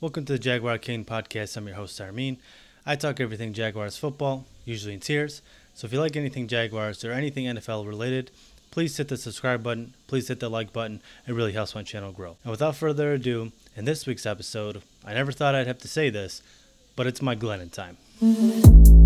Welcome to the Jaguar King podcast. I'm your host, Armin. I talk everything Jaguars football, usually in tears. So if you like anything Jaguars or anything NFL related, please hit the subscribe button, please hit the like button. It really helps my channel grow. And without further ado, in this week's episode, I never thought I'd have to say this, but it's Mike Glennon time.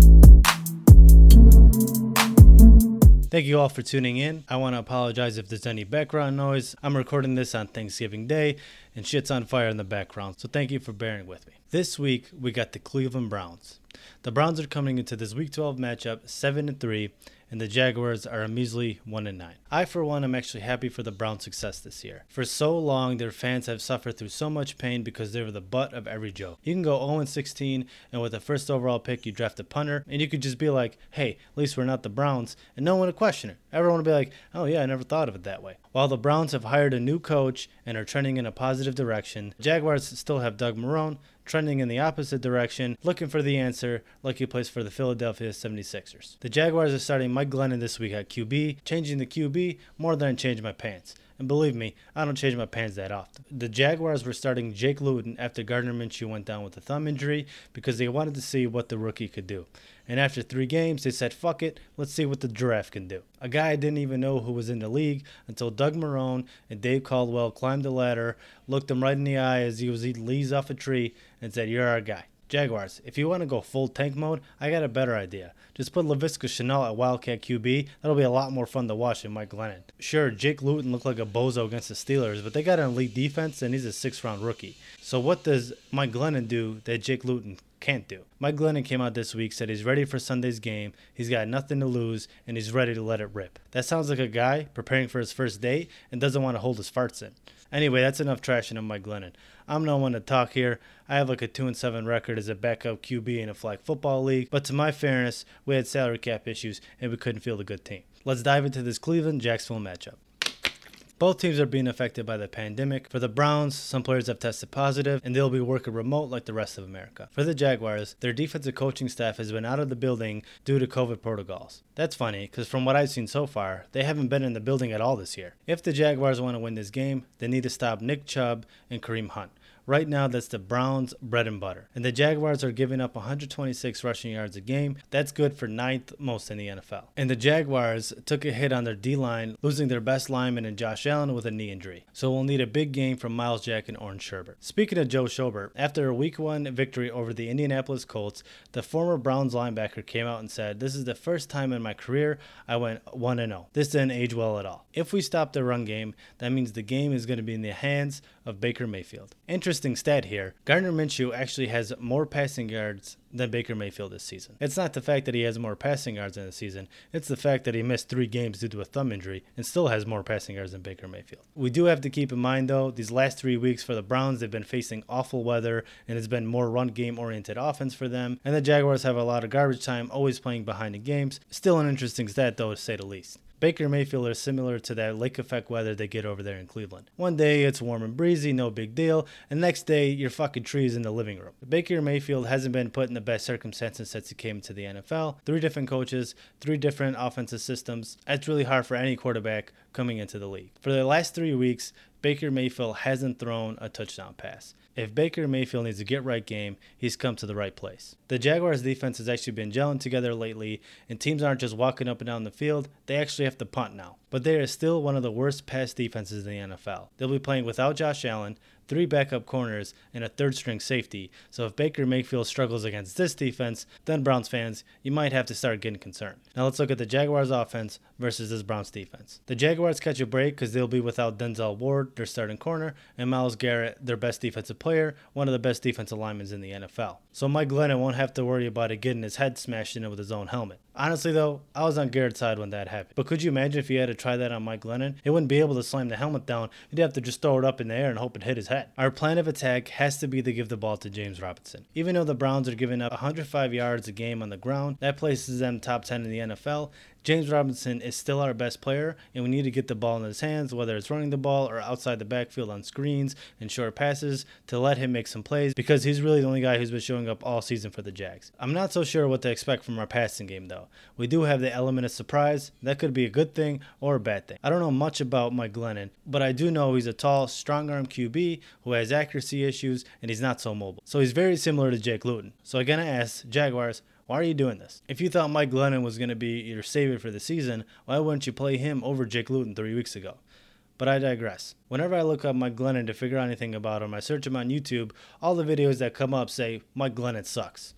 Thank you all for tuning in. I want to apologize if there's any background noise. I'm recording this on Thanksgiving Day and shit's on fire in the background, so thank you for bearing with me. This week, we got the Cleveland Browns. The Browns are coming into this Week 12 matchup 7 and 3 and the Jaguars are a measly 1 and 9. I for one am actually happy for the Browns' success this year. For so long their fans have suffered through so much pain because they were the butt of every joke. You can go 0 and 16 and with the first overall pick you draft a punter and you could just be like, "Hey, at least we're not the Browns." And no one would question it. Everyone would be like, "Oh yeah, I never thought of it that way." While the Browns have hired a new coach and are trending in a positive direction, Jaguars still have Doug Marrone trending in the opposite direction, looking for the answer lucky place for the Philadelphia 76ers. The Jaguars are starting Mike Glennon this week at QB, changing the QB more than I changed my pants. And believe me, I don't change my pants that often. The Jaguars were starting Jake Luton after Gardner Minshew went down with a thumb injury because they wanted to see what the rookie could do. And after three games, they said, fuck it, let's see what the giraffe can do. A guy I didn't even know who was in the league until Doug Marrone and Dave Caldwell climbed the ladder, looked him right in the eye as he was eating leaves off a tree, and said, You're our guy. Jaguars, if you want to go full tank mode, I got a better idea. Just put Laviska Shenault at Wildcat QB. That'll be a lot more fun to watch than Mike Glennon. Sure, Jake Luton looked like a bozo against the Steelers, but they got an elite defense and he's a six round rookie. So what does Mike Glennon do that Jake Luton can't do? Mike Glennon came out this week, said he's ready for Sunday's game, he's got nothing to lose, and he's ready to let it rip. That sounds like a guy preparing for his first date and doesn't want to hold his farts in. Anyway, that's enough trashing on Mike Glennon. I'm no one to talk here. I have like a 2 and 7 record as a backup QB in a flag football league, but to my fairness, we had salary cap issues and we couldn't field a good team. Let's dive into this Cleveland Jacksonville matchup. Both teams are being affected by the pandemic. For the Browns, some players have tested positive and they'll be working remote like the rest of America. For the Jaguars, their defensive coaching staff has been out of the building due to COVID protocols. That's funny because from what I've seen so far, they haven't been in the building at all this year. If the Jaguars want to win this game, they need to stop Nick Chubb and Kareem Hunt. Right now, that's the Browns' bread and butter. And the Jaguars are giving up 126 rushing yards a game. That's good for ninth most in the NFL. And the Jaguars took a hit on their D line, losing their best lineman in Josh Allen with a knee injury. So we'll need a big game from Myles Jack and Orange Sherbert. Speaking of Joe Schobert, after a week one victory over the Indianapolis Colts, the former Browns linebacker came out and said, This is the first time in my career I went 1 0. This didn't age well at all. If we stop the run game, that means the game is going to be in the hands of Baker Mayfield. Interesting stat here Gardner Minshew actually has more passing yards than Baker Mayfield this season. It's not the fact that he has more passing yards in the season, it's the fact that he missed three games due to a thumb injury and still has more passing yards than Baker Mayfield. We do have to keep in mind, though, these last three weeks for the Browns, they've been facing awful weather and it's been more run game oriented offense for them. And the Jaguars have a lot of garbage time, always playing behind the games. Still an interesting stat, though, to say the least. Baker Mayfield is similar to that lake effect weather they get over there in Cleveland. One day it's warm and breezy, no big deal, and next day your fucking trees in the living room. Baker Mayfield hasn't been put in the best circumstances since he came to the NFL. Three different coaches, three different offensive systems. That's really hard for any quarterback coming into the league. For the last three weeks, Baker Mayfield hasn't thrown a touchdown pass. If Baker Mayfield needs a get right game, he's come to the right place. The Jaguars defense has actually been gelling together lately, and teams aren't just walking up and down the field, they actually have to punt now. But they are still one of the worst pass defenses in the NFL. They'll be playing without Josh Allen, three backup corners, and a third string safety. So if Baker Mayfield struggles against this defense, then Browns fans, you might have to start getting concerned. Now let's look at the Jaguars offense versus this Browns defense. The Jaguars catch a break because they'll be without Denzel Ward, their starting corner, and Myles Garrett, their best defensive player, one of the best defensive linemen in the NFL. So Mike Glennon won't have to worry about it getting his head smashed in with his own helmet. Honestly, though, I was on Garrett's side when that happened. But could you imagine if he had to try that on Mike Glennon? He wouldn't be able to slam the helmet down. He'd have to just throw it up in the air and hope it hit his head. Our plan of attack has to be to give the ball to James Robinson. Even though the Browns are giving up 105 yards a game on the ground, that places them top 10 in the NFL. James Robinson is still our best player, and we need to get the ball in his hands, whether it's running the ball or outside the backfield on screens and short passes, to let him make some plays because he's really the only guy who's been showing up all season for the Jags. I'm not so sure what to expect from our passing game, though. We do have the element of surprise. That could be a good thing or a bad thing. I don't know much about Mike Glennon, but I do know he's a tall, strong arm QB who has accuracy issues and he's not so mobile. So he's very similar to Jake Luton. So to ask Jaguars, why are you doing this? If you thought Mike Glennon was going to be your savior for the season, why wouldn't you play him over Jake Luton three weeks ago? But I digress. Whenever I look up Mike Glennon to figure out anything about him, I search him on YouTube. All the videos that come up say Mike Glennon sucks.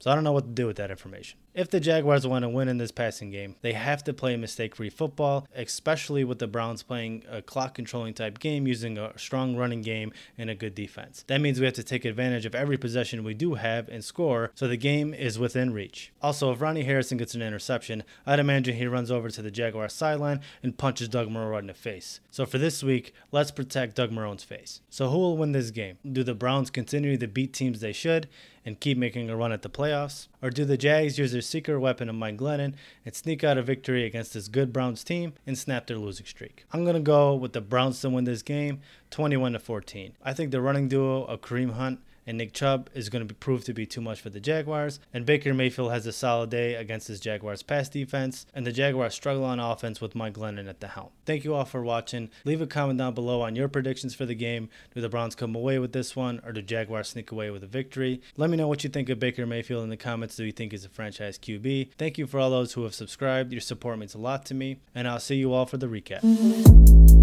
So I don't know what to do with that information. If the Jaguars want to win in this passing game, they have to play mistake free football, especially with the Browns playing a clock controlling type game using a strong running game and a good defense. That means we have to take advantage of every possession we do have and score so the game is within reach. Also, if Ronnie Harrison gets an interception, I'd imagine he runs over to the Jaguars sideline and punches Doug Marrone right in the face. So for this week, let's protect Doug Marrone's face. So who will win this game? Do the Browns continue to beat teams they should and keep making a run at the playoffs? Or do the Jags use secret weapon of Mike Glennon and sneak out a victory against this good Browns team and snap their losing streak? I'm going to go with the Browns to win this game 21 to 14. I think the running duo of Kareem Hunt and Nick Chubb is going to prove to be too much for the Jaguars. And Baker Mayfield has a solid day against his Jaguars pass defense, and the Jaguars struggle on offense with Mike Glennon at the helm. Thank you all for watching. Leave a comment down below on your predictions for the game. Do the Browns come away with this one, or do Jaguars sneak away with a victory? Let me know what you think of Baker Mayfield in the comments. Do you think he's a franchise QB? Thank you for all those who have subscribed. Your support means a lot to me, and I'll see you all for the recap.